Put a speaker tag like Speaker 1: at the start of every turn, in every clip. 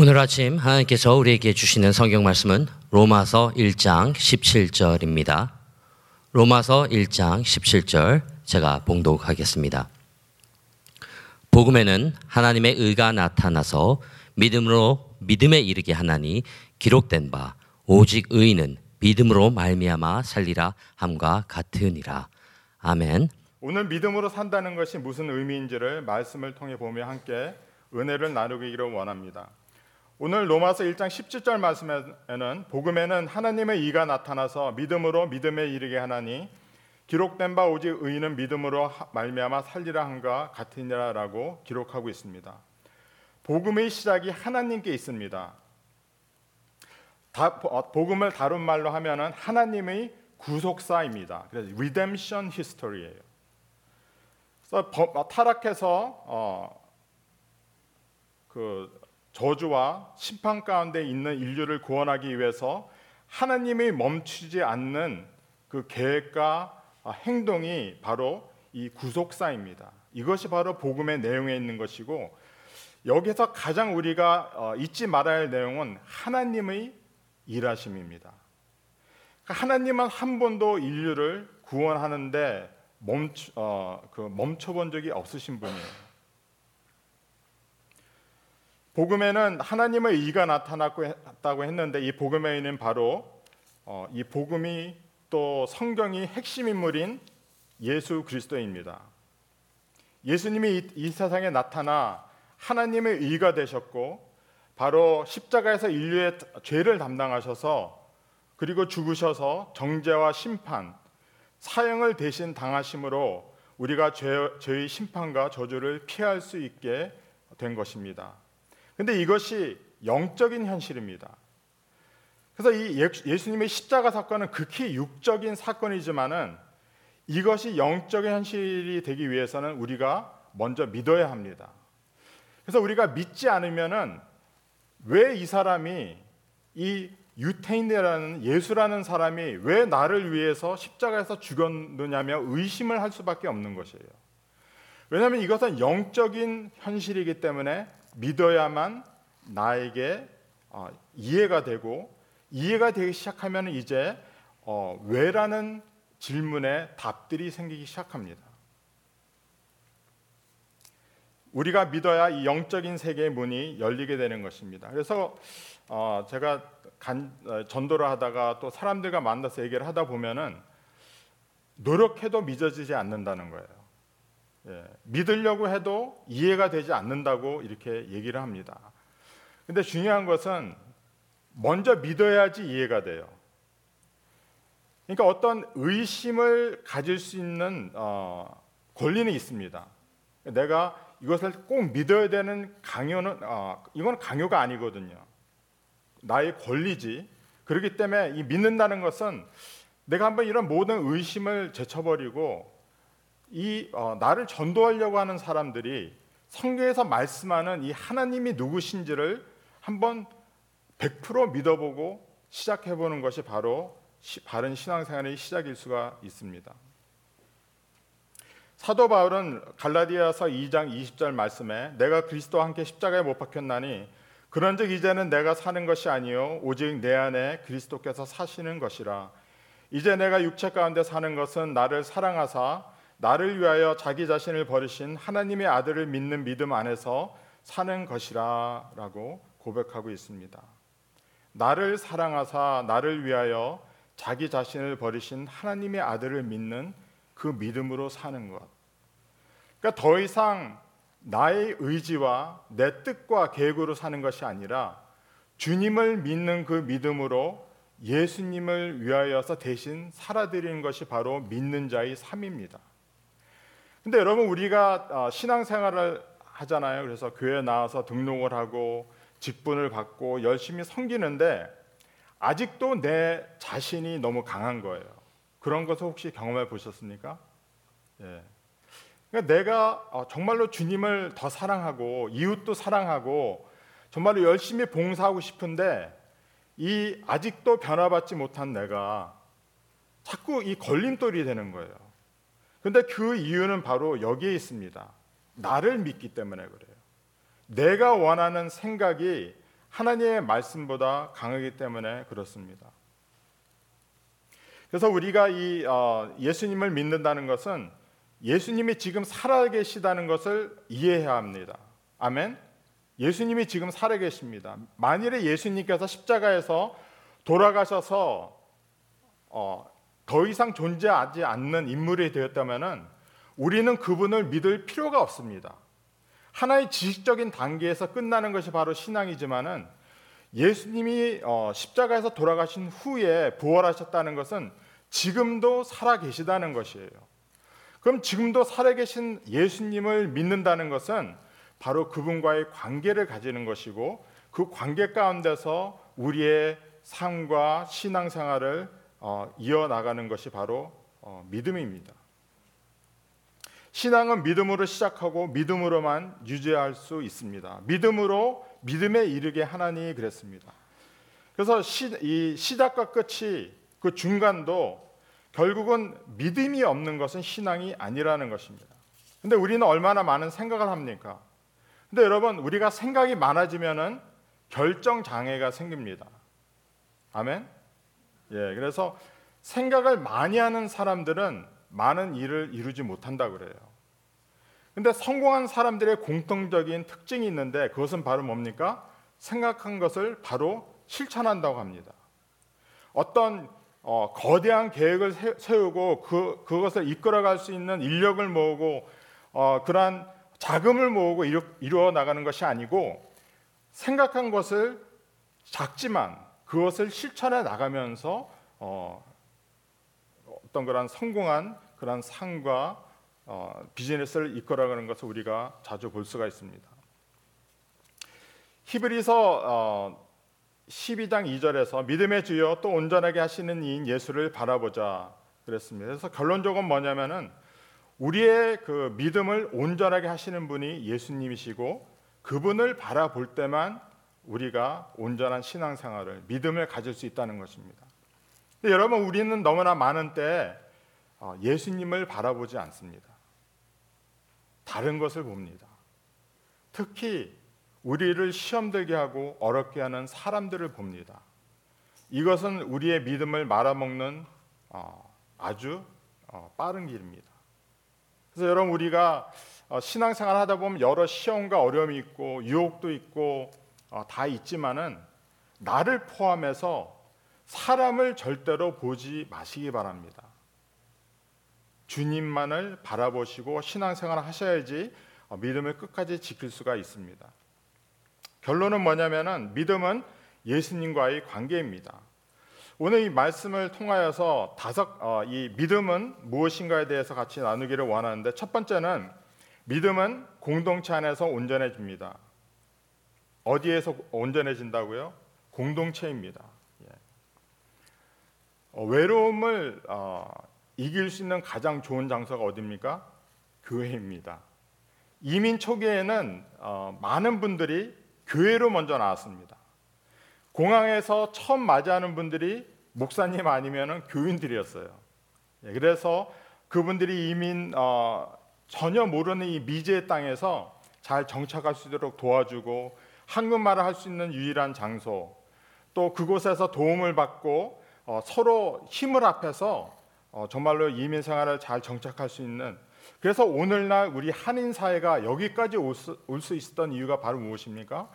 Speaker 1: 오늘 아침 하나님께서 우리에게 주시는 성경 말씀은 로마서 1장 17절입니다. 로마서 1장 17절 제가 봉독하겠습니다. 복음에는 하나님의 의가 나타나서 믿음으로 믿음에 이르게 하나니 기록된 바 오직 의인은 믿음으로 말미암아 살리라 함과 같으니라. 아멘.
Speaker 2: 오늘 믿음으로 산다는 것이 무슨 의미인지를 말씀을 통해 보며 함께 은혜를 나누기를 원합니다. 오늘 로마서 1장 17절 말씀에는 복음에는 하나님의 의가 나타나서 믿음으로 믿음에 이르게 하나니 기록된 바 오직 의인은 믿음으로 말미암아 살리라 함과 같으니라라고 기록하고 있습니다. 복음의 시작이 하나님께 있습니다. 다, 어, 복음을 다룬 말로 하면은 하나님의 구속사입니다. 그래서 redemption history예요. 그래서 어, 타락해서 어, 그 저주와 심판 가운데 있는 인류를 구원하기 위해서 하나님이 멈추지 않는 그 계획과 행동이 바로 이 구속사입니다. 이것이 바로 복음의 내용에 있는 것이고 여기서 가장 우리가 어, 잊지 말아야 할 내용은 하나님의 일하심입니다. 그러니까 하나님은 한 번도 인류를 구원하는데 멈춰, 어, 그 멈춰본 적이 없으신 분이에요. 복음에는 하나님의 의가 나타났다고 했는데 이 복음의 의는 바로 어, 이 복음이 또 성경이 핵심 인물인 예수 그리스도입니다. 예수님이 이, 이 세상에 나타나 하나님의 의가 되셨고 바로 십자가에서 인류의 죄를 담당하셔서 그리고 죽으셔서 정죄와 심판, 사형을 대신 당하심으로 우리가 죄, 죄의 심판과 저주를 피할 수 있게 된 것입니다. 근데 이것이 영적인 현실입니다. 그래서 이 예수님의 십자가 사건은 극히 육적인 사건이지만은 이것이 영적인 현실이 되기 위해서는 우리가 먼저 믿어야 합니다. 그래서 우리가 믿지 않으면은 왜 이 사람이 이 유태인이라는 예수라는 사람이 왜 나를 위해서 십자가에서 죽였느냐며 의심을 할 수밖에 없는 것이에요. 왜냐하면 이것은 영적인 현실이기 때문에 믿어야만 나에게 어, 이해가 되고 이해가 되기 시작하면 이제 어, 왜라는 질문에 답들이 생기기 시작합니다. 우리가 믿어야 이 영적인 세계의 문이 열리게 되는 것입니다. 그래서 어, 제가 간, 전도를 하다가 또 사람들과 만나서 얘기를 하다 보면은 노력해도 믿어지지 않는다는 거예요. 예, 믿으려고 해도 이해가 되지 않는다고 이렇게 얘기를 합니다. 근데 중요한 것은 먼저 믿어야지 이해가 돼요. 그러니까 어떤 의심을 가질 수 있는 어, 권리는 있습니다. 내가 이것을 꼭 믿어야 되는 강요는 어, 이건 강요가 아니거든요. 나의 권리지. 그렇기 때문에 이 믿는다는 것은 내가 한번 이런 모든 의심을 제쳐버리고 이 어, 나를 전도하려고 하는 사람들이 성경에서 말씀하는 이 하나님이 누구신지를 한번 100% 믿어보고 시작해 보는 것이 바로 시, 바른 신앙생활의 시작일 수가 있습니다. 사도 바울은 갈라디아서 2장 20절 말씀에 내가 그리스도와 함께 십자가에 못 박혔나니 그런즉 이제는 내가 사는 것이 아니요 오직 내 안에 그리스도께서 사시는 것이라 이제 내가 육체 가운데 사는 것은 나를 사랑하사 나를 위하여 자기 자신을 버리신 하나님의 아들을 믿는 믿음 안에서 사는 것이라라고 고백하고 있습니다. 나를 사랑하사 나를 위하여 자기 자신을 버리신 하나님의 아들을 믿는 그 믿음으로 사는 것. 그러니까 더 이상 나의 의지와 내 뜻과 계획으로 사는 것이 아니라 주님을 믿는 그 믿음으로 예수님을 위하여서 대신 살아드리는 것이 바로 믿는 자의 삶입니다. 근데 여러분 우리가 어, 신앙생활을 하잖아요. 그래서 교회 나와서 등록을 하고 직분을 받고 열심히 섬기는데 아직도 내 자신이 너무 강한 거예요. 그런 것을 혹시 경험해 보셨습니까? 예. 그러니까 내가 어, 정말로 주님을 더 사랑하고 이웃도 사랑하고 정말로 열심히 봉사하고 싶은데 이 아직도 변화받지 못한 내가 자꾸 이 걸림돌이 되는 거예요. 근데 그 이유는 바로 여기에 있습니다. 나를 믿기 때문에 그래요. 내가 원하는 생각이 하나님의 말씀보다 강하기 때문에 그렇습니다. 그래서 우리가 이 어, 예수님을 믿는다는 것은 예수님이 지금 살아계시다는 것을 이해해야 합니다. 아멘. 예수님이 지금 살아계십니다. 만일에 예수님께서 십자가에서 돌아가셔서 어, 더 이상 존재하지 않는 인물이 되었다면은 우리는 그분을 믿을 필요가 없습니다. 하나의 지식적인 단계에서 끝나는 것이 바로 신앙이지만은 예수님이 어, 십자가에서 돌아가신 후에 부활하셨다는 것은 지금도 살아 계시다는 것이에요. 그럼 지금도 살아 계신 예수님을 믿는다는 것은 바로 그분과의 관계를 가지는 것이고 그 관계 가운데서 우리의 삶과 신앙생활을 어, 이어나가는 것이 바로 어, 믿음입니다. 신앙은 믿음으로 시작하고 믿음으로만 유지할 수 있습니다. 믿음으로 믿음에 이르게 하나니 그랬습니다. 그래서 시, 이 시작과 끝이 그 중간도 결국은 믿음이 없는 것은 신앙이 아니라는 것입니다. 근데 우리는 얼마나 많은 생각을 합니까? 근데 여러분 우리가 생각이 많아지면은 결정 장애가 생깁니다. 아멘. 예, 그래서 생각을 많이 하는 사람들은 많은 일을 이루지 못한다 그래요. 근데 성공한 사람들의 공통적인 특징이 있는데 그것은 바로 뭡니까? 생각한 것을 바로 실천한다고 합니다. 어떤 어, 거대한 계획을 세우고 그, 그것을 이끌어갈 수 있는 인력을 모으고 어, 그러한 자금을 모으고 이루, 이루어 나가는 것이 아니고 생각한 것을 작지만 그것을 실천해 나가면서 어, 어떤 그런 성공한 그런 상과 어, 비즈니스를 이끌어가는 것을 우리가 자주 볼 수가 있습니다. 히브리서 어, 12장 2절에서 믿음의 주여 또 온전하게 하시는 이인 예수를 바라보자 그랬습니다. 그래서 결론적은 뭐냐면은 우리의 그 믿음을 온전하게 하시는 분이 예수님이시고 그분을 바라볼 때만 우리가 온전한 신앙생활을 믿음을 가질 수 있다는 것입니다. 여러분 우리는 너무나 많은 때 어, 예수님을 바라보지 않습니다. 다른 것을 봅니다. 특히 우리를 시험 들게 하고 어렵게 하는 사람들을 봅니다. 이것은 우리의 믿음을 말아먹는 어, 아주 어, 빠른 길입니다. 그래서 여러분 우리가 신앙생활 하다 보면 여러 시험과 어려움이 있고 유혹도 있고 다 있지만은 나를 포함해서 사람을 절대로 보지 마시기 바랍니다. 주님만을 바라보시고 신앙생활을 하셔야지 어, 믿음을 끝까지 지킬 수가 있습니다. 결론은 뭐냐면은 믿음은 예수님과의 관계입니다. 오늘 이 말씀을 통하여서 다섯 어, 이 믿음은 무엇인가에 대해서 같이 나누기를 원하는데 첫 번째는 믿음은 공동체 안에서 온전해집니다. 어디에서 온전해진다고요? 공동체입니다. 예. 어, 외로움을 어, 이길 수 있는 가장 좋은 장소가 어디입니까? 교회입니다. 이민 초기에는 어, 많은 분들이 교회로 먼저 나왔습니다. 공항에서 처음 맞이하는 분들이 목사님 아니면 교인들이었어요. 예, 그래서 그분들이 이민 어, 전혀 모르는 이 미지의 땅에서 잘 정착할 수 있도록 도와주고 한국말을 할 수 있는 유일한 장소 또 그곳에서 도움을 받고 어, 서로 힘을 합해서 어, 정말로 이민 생활을 잘 정착할 수 있는 그래서 오늘날 우리 한인 사회가 여기까지 올수 있었던 이유가 바로 무엇입니까?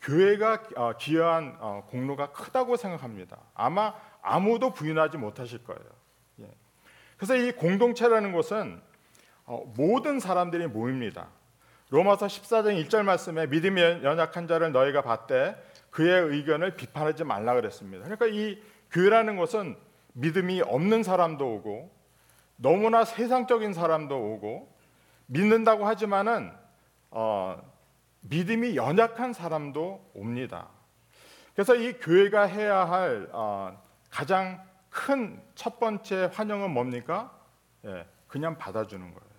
Speaker 2: 교회가 어, 기여한 어, 공로가 크다고 생각합니다. 아마 아무도 부인하지 못하실 거예요. 예. 그래서 이 공동체라는 것은 어, 모든 사람들이 모입니다. 로마서 14장 1절 말씀에 믿음이 연약한 자를 너희가 봤대 그의 의견을 비판하지 말라 그랬습니다. 그러니까 이 교회라는 것은 믿음이 없는 사람도 오고 너무나 세상적인 사람도 오고 믿는다고 하지만은 어, 믿음이 연약한 사람도 옵니다. 그래서 이 교회가 해야 할 어, 가장 큰 첫 번째 환영은 뭡니까? 예, 그냥 받아주는 거예요.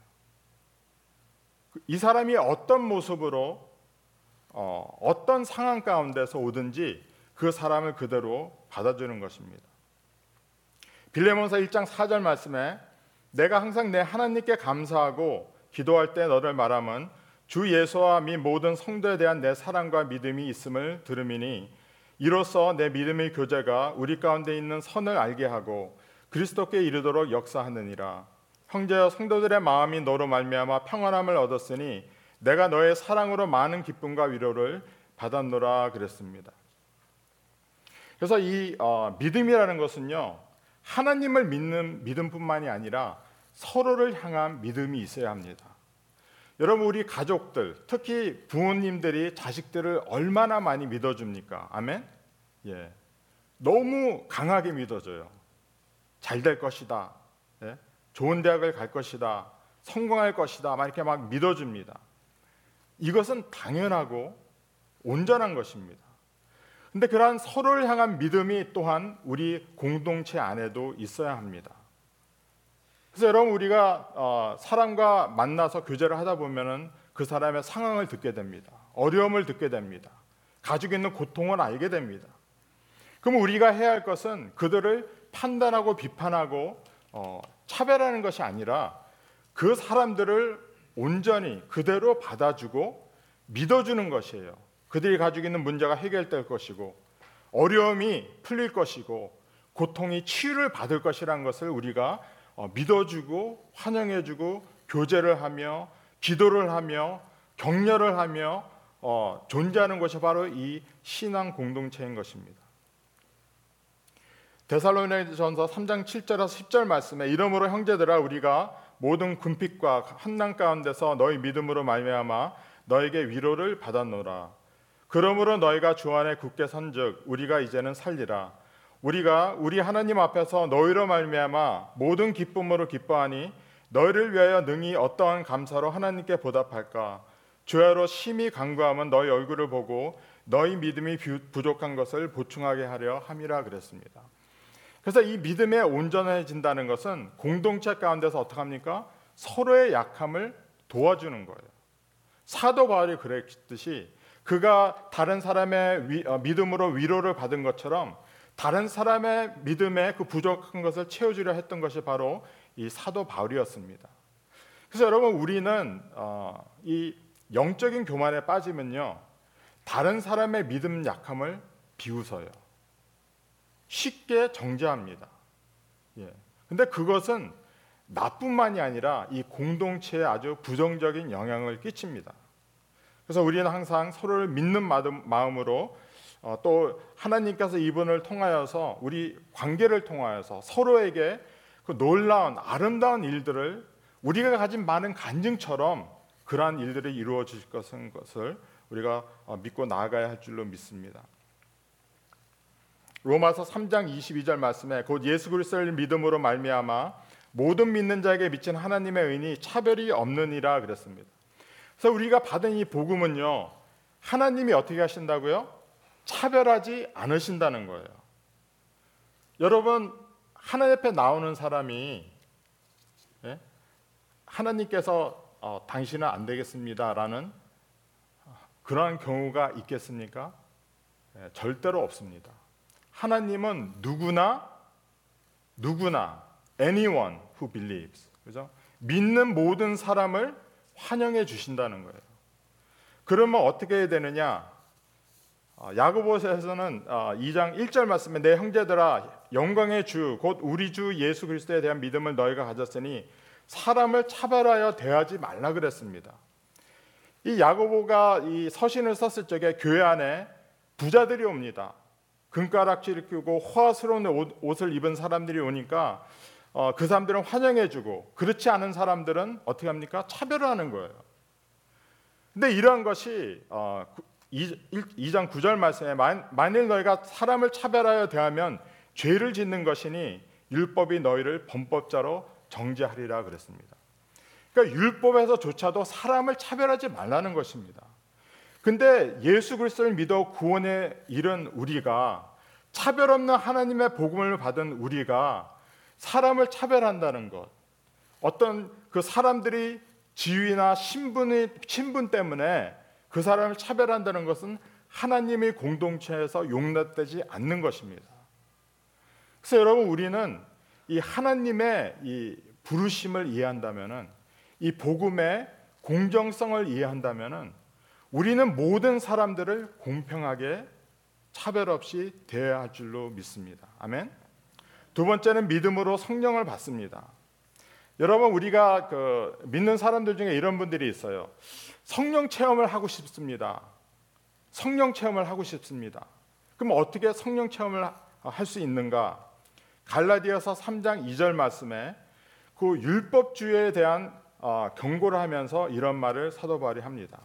Speaker 2: 이 사람이 어떤 모습으로 어, 어떤 상황 가운데서 오든지 그 사람을 그대로 받아주는 것입니다. 빌레몬서 1장 4절 말씀에 내가 항상 내 하나님께 감사하고 기도할 때 너를 말하면 주 예수와 및 모든 성도에 대한 내 사랑과 믿음이 있음을 들음이니 이로써 내 믿음의 교제가 우리 가운데 있는 선을 알게 하고 그리스도께 이르도록 역사하느니라 형제여 성도들의 마음이 너로 말미암아 평안함을 얻었으니 내가 너의 사랑으로 많은 기쁨과 위로를 받았노라 그랬습니다. 그래서 이 어, 믿음이라는 것은요 하나님을 믿는 믿음뿐만이 아니라 서로를 향한 믿음이 있어야 합니다. 여러분 우리 가족들 특히 부모님들이 자식들을 얼마나 많이 믿어줍니까? 아멘. 예, 너무 강하게 믿어줘요. 잘 될 것이다. 예? 좋은 대학을 갈 것이다. 성공할 것이다. 막 이렇게 막 믿어줍니다. 이것은 당연하고 온전한 것입니다. 근데 그러한 서로를 향한 믿음이 또한 우리 공동체 안에도 있어야 합니다. 그래서 여러분 우리가 어, 사람과 만나서 교제를 하다 보면은 그 사람의 상황을 듣게 됩니다. 어려움을 듣게 됩니다. 가지고 있는 고통을 알게 됩니다. 그럼 우리가 해야 할 것은 그들을 판단하고 비판하고 어, 차별하는 것이 아니라 그 사람들을 온전히 그대로 받아주고 믿어주는 것이에요. 그들이 가지고 있는 문제가 해결될 것이고 어려움이 풀릴 것이고 고통이 치유를 받을 것이라는 것을 우리가 어, 믿어주고 환영해주고 교제를 하며 기도를 하며 격려를 하며 어, 존재하는 것이 바로 이 신앙 공동체인 것입니다. 데살로니가전서 3장 7절에서 10절 말씀에 이러므로 형제들아 우리가 모든 군핍과 한난 가운데서 너희 믿음으로 말미암아 너에게 위로를 받았노라. 그러므로 너희가 주 안에 굳게 선즉 우리가 이제는 살리라. 우리가 우리 하나님 앞에서 너희로 말미암아 모든 기쁨으로 기뻐하니 너희를 위하여 능히 어떠한 감사로 하나님께 보답할까? 주야로 심히 간구하면 너희 얼굴을 보고 너희 믿음이 부족한 것을 보충하게 하려 함이라 그랬습니다. 그래서 이 믿음에 온전해진다는 것은 공동체 가운데서 어떻게 합니까? 서로의 약함을 도와주는 거예요. 사도 바울이 그랬듯이 그가 다른 사람의 위, 어, 믿음으로 위로를 받은 것처럼 다른 사람의 믿음에 그 부족한 것을 채워주려 했던 것이 바로 이 사도 바울이었습니다. 그래서 여러분 우리는 어, 이 영적인 교만에 빠지면요 다른 사람의 믿음 약함을 비웃어요. 쉽게 정죄합니다. 예. 근데 그것은 나뿐만이 아니라 이 공동체에 아주 부정적인 영향을 끼칩니다. 그래서 우리는 항상 서로를 믿는 마음으로 어, 또 하나님께서 이분을 통하여서 우리 관계를 통하여서 서로에게 그 놀라운 아름다운 일들을 우리가 가진 많은 간증처럼 그러한 일들이 이루어질 것은 것을 우리가 어, 믿고 나아가야 할 줄로 믿습니다. 로마서 3장 22절 말씀에 곧 예수 그리스도를 믿음으로 말미암아 모든 믿는 자에게 미친 하나님의 의니 차별이 없느니라 그랬습니다. 그래서 우리가 받은 이 복음은요. 하나님이 어떻게 하신다고요? 차별하지 않으신다는 거예요. 여러분 하나님 앞에 나오는 사람이 예? 하나님께서 어, 당신은 안 되겠습니다라는 그러한 경우가 있겠습니까? 예, 절대로 없습니다. 하나님은 누구나 누구나 anyone who believes 그죠? 믿는 모든 사람을 환영해 주신다는 거예요. 그러면 어떻게 해야 되느냐? 어, 야고보서에서는 2장 어, 1절 말씀에 내 형제들아 영광의 주 곧 우리 주 예수 그리스도에 대한 믿음을 너희가 가졌으니 사람을 차별하여 대하지 말라 그랬습니다. 이 야고보가 이 서신을 썼을 적에 교회 안에 부자들이 옵니다. 금가락지를 끼고 화스러운 옷을 입은 사람들이 오니까 어, 그 사람들은 환영해주고 그렇지 않은 사람들은 어떻게 합니까? 차별을 하는 거예요. 근데 이러한 것이 어, 2장 9절 말씀에 만일 너희가 사람을 차별하여 대하면 죄를 짓는 것이니 율법이 너희를 범법자로 정죄하리라 그랬습니다. 그러니까 율법에서조차도 사람을 차별하지 말라는 것입니다. 근데 예수 그리스도를 믿어 구원에 이른 우리가 차별 없는 하나님의 복음을 받은 우리가 사람을 차별한다는 것, 어떤 그 사람들이 지위나 신분이 신분 때문에 그 사람을 차별한다는 것은 하나님의 공동체에서 용납되지 않는 것입니다. 그래서 여러분 우리는 이 하나님의 이 부르심을 이해한다면은 이 복음의 공정성을 이해한다면은 우리는 모든 사람들을 공평하게 차별 없이 대해야 할 줄로 믿습니다. 아멘. 두 번째는 믿음으로 성령을 받습니다. 여러분 우리가 그 믿는 사람들 중에 이런 분들이 있어요. 성령 체험을 하고 싶습니다. 성령 체험을 하고 싶습니다. 그럼 어떻게 성령 체험을 할 수 있는가? 갈라디아서 3장 2절 말씀에 그 율법주의에 대한 어, 경고를 하면서 이런 말을 사도 바울이 합니다.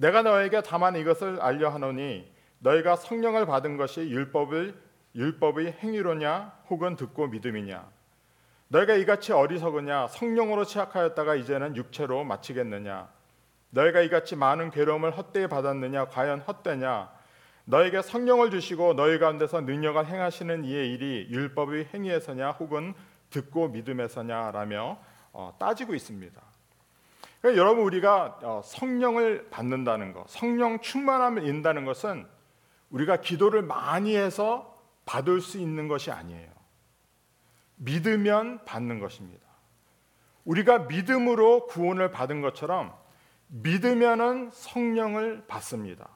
Speaker 2: 내가 너에게 다만 이것을 알려 하노니 너희가 성령을 받은 것이 율법을 율법의 행위로냐 혹은 듣고 믿음이냐? 너희가 이같이 어리석으냐? 성령으로 취약하였다가 이제는 육체로 마치겠느냐? 너희가 이같이 많은 괴로움을 헛되이 받았느냐? 과연 헛되냐? 너에게 성령을 주시고 너희 가운데서 능력을 행하시는 이의 일이 율법의 행위에서냐? 혹은 듣고 믿음에서냐라며 어, 따지고 있습니다. 그러니까 여러분 우리가 어, 성령을 받는다는 것, 성령 충만함을 인다는 것은 우리가 기도를 많이 해서 받을 수 있는 것이 아니에요. 믿으면 받는 것입니다. 우리가 믿음으로 구원을 받은 것처럼 믿으면은 성령을 받습니다.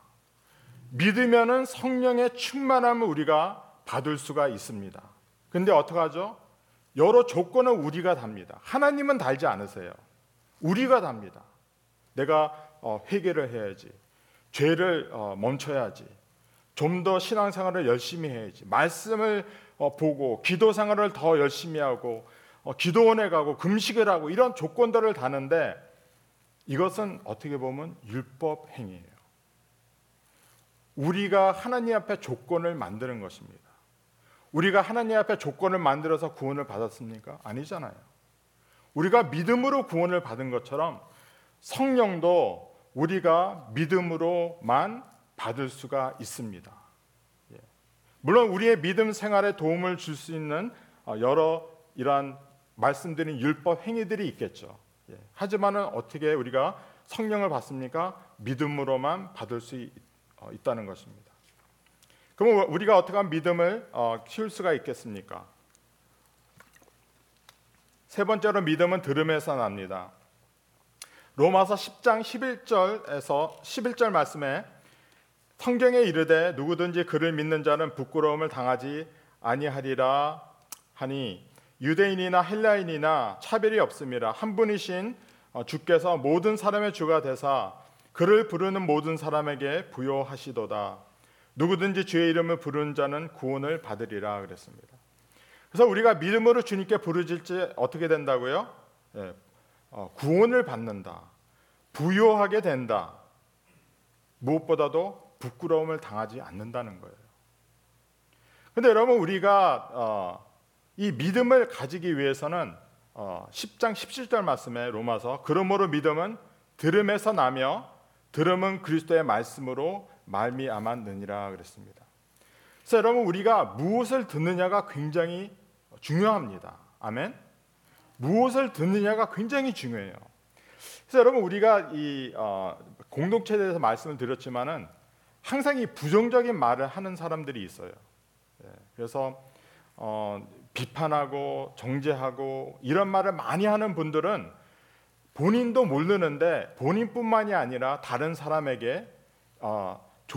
Speaker 2: 믿으면은 성령의 충만함을 우리가 받을 수가 있습니다. 근데 어떡하죠? 여러 조건을 우리가 답니다. 하나님은 달지 않으세요. 우리가 답니다. 내가 어, 회개를 해야지. 죄를 어, 멈춰야지. 좀 더 신앙생활을 열심히 해야지. 말씀을 어, 보고 기도 생활을 더 열심히 하고 기도원에 가고 금식을 하고 이런 조건들을 다는데 이것은 어떻게 보면 율법 행위예요. 우리가 하나님 앞에 조건을 만드는 것입니다. 우리가 하나님 앞에 조건을 만들어서 구원을 받았습니까? 아니잖아요. 우리가 믿음으로 구원을 받은 것처럼 성령도 우리가 믿음으로만 받을 수가 있습니다. 예. 물론 우리의 믿음 생활에 도움을 줄 수 있는 어, 여러 이러한 말씀드린 율법 행위들이 있겠죠. 예. 하지만은 어떻게 우리가 성령을 받습니까? 믿음으로만 받을 수 있, 어, 다는 것입니다. 그럼 우리가 어떻게 믿음을 어, 키울 수가 있겠습니까? 세 번째로 믿음은 들음에서 납니다. 로마서 10장 11절에서 11절 말씀에 성경에 이르되 누구든지 그를 믿는 자는 부끄러움을 당하지 아니하리라 하니 유대인이나 헬라인이나 차별이 없습니다. 한 분이신 어, 주께서 모든 사람의 주가 되사 그를 부르는 모든 사람에게 부여하시도다. 누구든지 주의 이름을 부르는 자는 구원을 받으리라 그랬습니다. 그래서 우리가 믿음으로 주님께 부르질 때 어떻게 된다고요? 예, 어, 구원을 받는다. 부여하게 된다. 무엇보다도 부끄러움을 당하지 않는다는 거예요. 근데 여러분 우리가 어, 이 믿음을 가지기 위해서는 어, 10장 17절 말씀에 로마서 그러므로 믿음은 들음에서 나며 들음은 그리스도의 말씀으로 말미암았느니라 그랬습니다. 그래서 여러분 우리가 무엇을 듣느냐가 굉장히 중요합니다. 아멘. 무엇을 듣느냐가 굉장히 중요해요. 그래서 여러분 우리가 이 어, 공동체에 대해서 말씀을 드렸지만은 항상 이 부정적인 말을 하는 사람들이 있어요. 예, 그래서 어, 비판하고 정죄하고 이런 말을 많이 하는 분들은 본인도 모르는데 본인뿐만이 아니라 다른 사람에게 어,